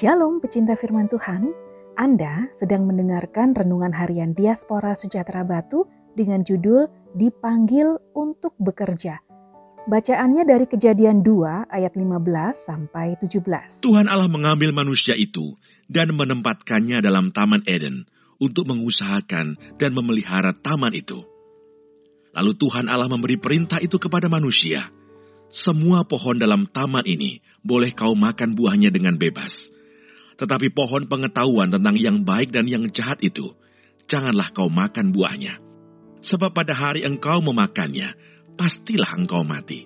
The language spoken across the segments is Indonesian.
Shalom pecinta firman Tuhan, Anda sedang mendengarkan Renungan Harian Diaspora Sejahtera Batu dengan judul Dipanggil untuk Bekerja. Bacaannya dari kejadian 2 ayat 15 sampai 17. Tuhan Allah mengambil manusia itu dan menempatkannya dalam Taman Eden untuk mengusahakan dan memelihara taman itu. Lalu Tuhan Allah memberi perintah itu kepada manusia. Semua pohon dalam taman ini boleh kau makan buahnya dengan bebas tetapi pohon pengetahuan tentang yang baik dan yang jahat itu, janganlah kau makan buahnya. Sebab pada hari engkau memakannya, pastilah engkau mati.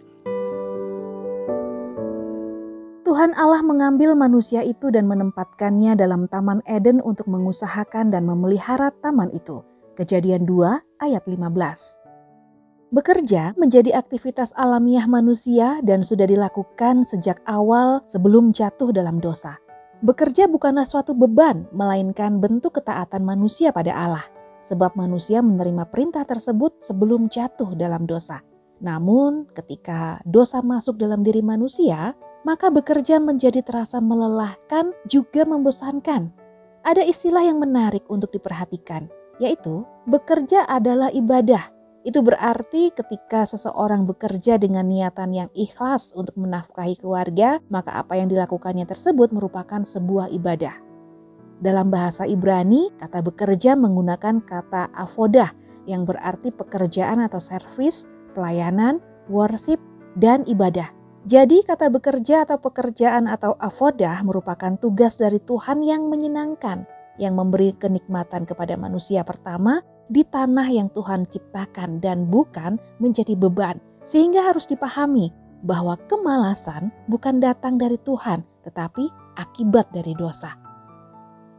Tuhan Allah mengambil manusia itu dan menempatkannya dalam Taman Eden untuk mengusahakan dan memelihara taman itu. Kejadian 2 ayat 15. Bekerja menjadi aktivitas alamiah manusia dan sudah dilakukan sejak awal sebelum jatuh dalam dosa. Bekerja bukanlah suatu beban, melainkan bentuk ketaatan manusia pada Allah, sebab manusia menerima perintah tersebut sebelum jatuh dalam dosa. Namun, ketika dosa masuk dalam diri manusia, maka bekerja menjadi terasa melelahkan juga membosankan. Ada istilah yang menarik untuk diperhatikan, yaitu bekerja adalah ibadah itu berarti ketika seseorang bekerja dengan niatan yang ikhlas untuk menafkahi keluarga, maka apa yang dilakukannya tersebut merupakan sebuah ibadah. Dalam bahasa Ibrani, kata bekerja menggunakan kata avodah yang berarti pekerjaan atau servis, pelayanan, worship, dan ibadah. Jadi kata bekerja atau pekerjaan atau avodah merupakan tugas dari Tuhan yang menyenangkan, yang memberi kenikmatan kepada manusia pertama di tanah yang Tuhan ciptakan dan bukan menjadi beban. Sehingga harus dipahami bahwa kemalasan bukan datang dari Tuhan, tetapi akibat dari dosa.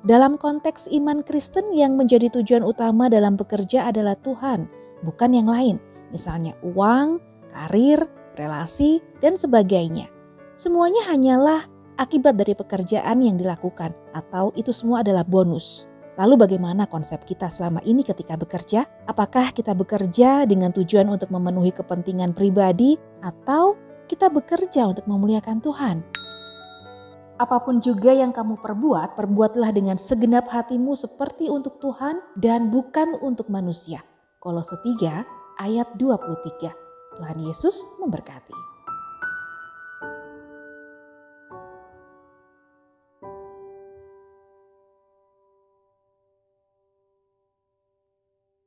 Dalam konteks iman Kristen yang menjadi tujuan utama dalam bekerja adalah Tuhan, bukan yang lain. Misalnya uang, karir, relasi, dan sebagainya. Semuanya hanyalah akibat dari pekerjaan yang dilakukan atau itu semua adalah bonus. Lalu bagaimana konsep kita selama ini ketika bekerja? Apakah kita bekerja dengan tujuan untuk memenuhi kepentingan pribadi atau kita bekerja untuk memuliakan Tuhan? Apa pun juga yang kamu perbuat, perbuatlah dengan segenap hatimu seperti untuk Tuhan dan bukan untuk manusia. Kolose 3 ayat 23. Tuhan Yesus memberkati.